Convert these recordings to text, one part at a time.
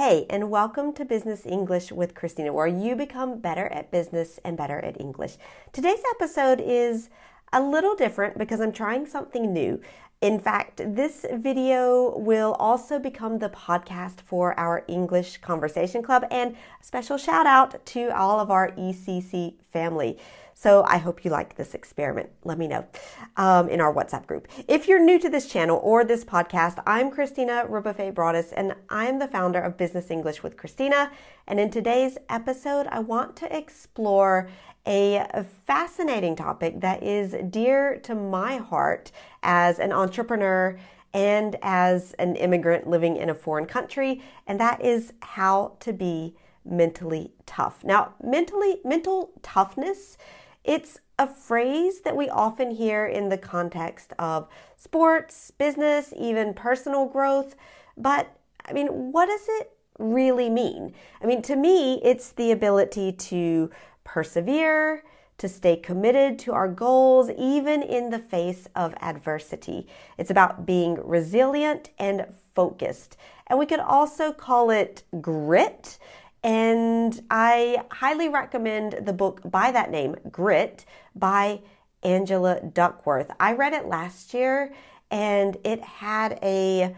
Hey, and welcome to Business English with Christina, where you become better at business and better at English. Today's episode is a little different because I'm trying something new. In fact, this video will also become the podcast for our English Conversation Club and a special shout out to all of our ECC family. So I hope you like this experiment. Let me know um, in our WhatsApp group. If you're new to this channel or this podcast, I'm Christina Rebuffet Broadus, and I'm the founder of Business English with Christina. And in today's episode, I want to explore a fascinating topic that is dear to my heart as an entrepreneur and as an immigrant living in a foreign country, and that is how to be mentally tough. Now, mentally mental toughness it's a phrase that we often hear in the context of sports, business, even personal growth. But I mean, what does it really mean? I mean, to me, it's the ability to persevere, to stay committed to our goals, even in the face of adversity. It's about being resilient and focused. And we could also call it grit. And I highly recommend the book by that name, Grit, by Angela Duckworth. I read it last year and it had a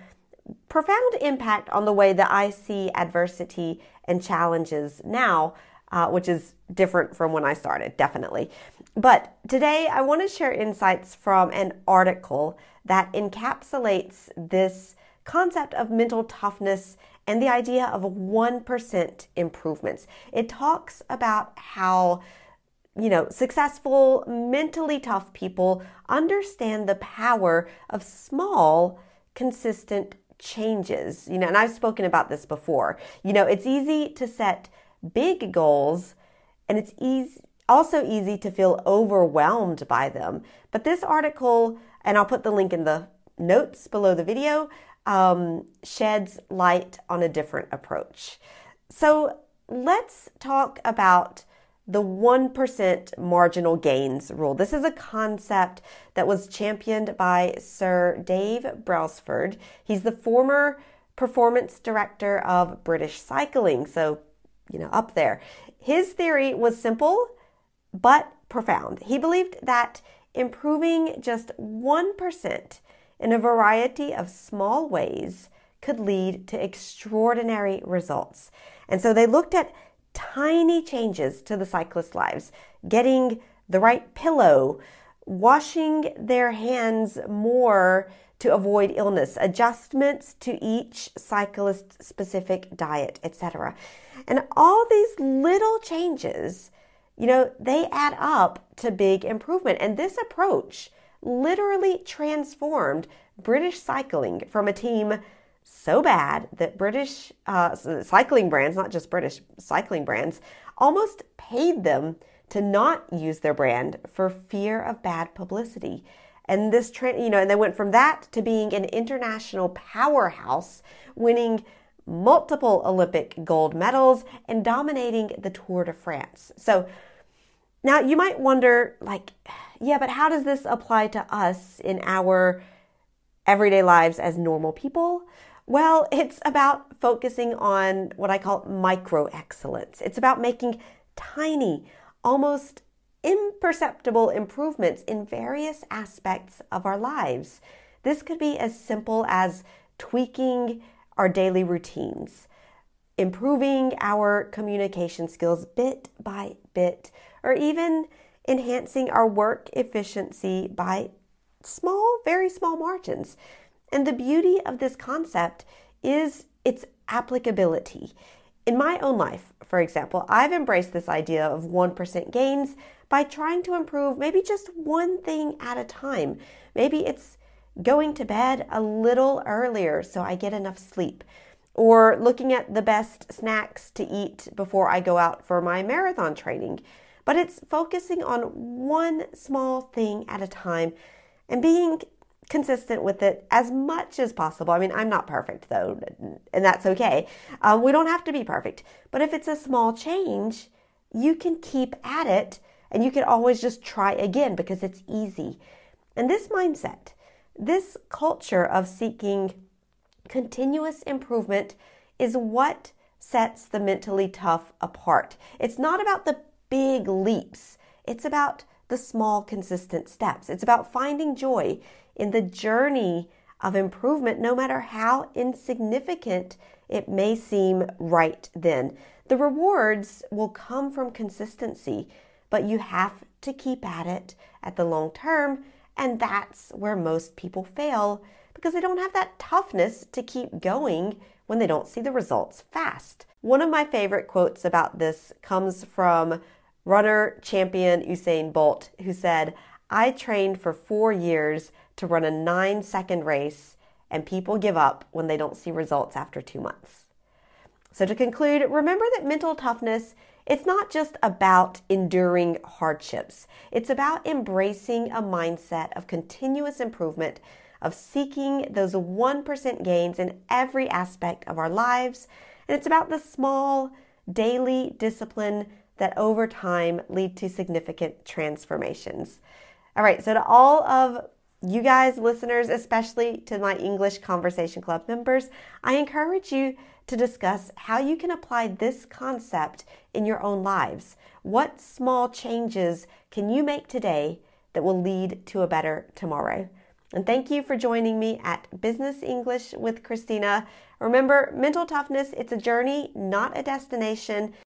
profound impact on the way that I see adversity and challenges now, uh, which is different from when I started, definitely. But today I want to share insights from an article that encapsulates this concept of mental toughness and the idea of 1% improvements. It talks about how you know, successful, mentally tough people understand the power of small, consistent changes. You know, and I've spoken about this before. You know, it's easy to set big goals and it's easy also easy to feel overwhelmed by them. But this article, and I'll put the link in the notes below the video, um, sheds light on a different approach. So let's talk about the 1% marginal gains rule. This is a concept that was championed by Sir Dave Brailsford. He's the former performance director of British Cycling, so, you know, up there. His theory was simple but profound. He believed that improving just 1% in a variety of small ways could lead to extraordinary results. And so they looked at tiny changes to the cyclists' lives, getting the right pillow, washing their hands more to avoid illness, adjustments to each cyclist specific diet, etc. And all these little changes, you know, they add up to big improvement. And this approach literally transformed British cycling from a team so bad that British uh, cycling brands, not just British cycling brands, almost paid them to not use their brand for fear of bad publicity. And this trend, you know, and they went from that to being an international powerhouse, winning multiple Olympic gold medals and dominating the Tour de France. So now you might wonder, like, yeah, but how does this apply to us in our everyday lives as normal people? Well, it's about focusing on what I call micro excellence. It's about making tiny, almost imperceptible improvements in various aspects of our lives. This could be as simple as tweaking our daily routines, improving our communication skills bit by bit, or even enhancing our work efficiency by small, very small margins. And the beauty of this concept is its applicability. In my own life, for example, I've embraced this idea of 1% gains by trying to improve maybe just one thing at a time. Maybe it's going to bed a little earlier so I get enough sleep, or looking at the best snacks to eat before I go out for my marathon training but it's focusing on one small thing at a time and being consistent with it as much as possible. I mean, I'm not perfect though, and that's okay. Um, we don't have to be perfect, but if it's a small change, you can keep at it and you can always just try again because it's easy. And this mindset, this culture of seeking continuous improvement is what sets the mentally tough apart. It's not about the big leaps, it's about the small, consistent steps. It's about finding joy in the journey of improvement, no matter how insignificant it may seem right then. The rewards will come from consistency, but you have to keep at it at the long term, and that's where most people fail because they don't have that toughness to keep going when they don't see the results fast. One of my favorite quotes about this comes from runner champion Usain Bolt, who said, I trained for four years to run a nine second race, and people give up when they don't see results after two months. So, to conclude, remember that mental toughness it's not just about enduring hardships. It's about embracing a mindset of continuous improvement, of seeking those 1% gains in every aspect of our lives. And it's about the small daily discipline that over time lead to significant transformations. All right, so to all of you guys, listeners, especially to my English Conversation Club members, I encourage you to discuss how you can apply this concept in your own lives. What small changes can you make today that will lead to a better tomorrow? And thank you for joining me at Business English with Christina. Remember, mental toughness, it's a journey, not a destination.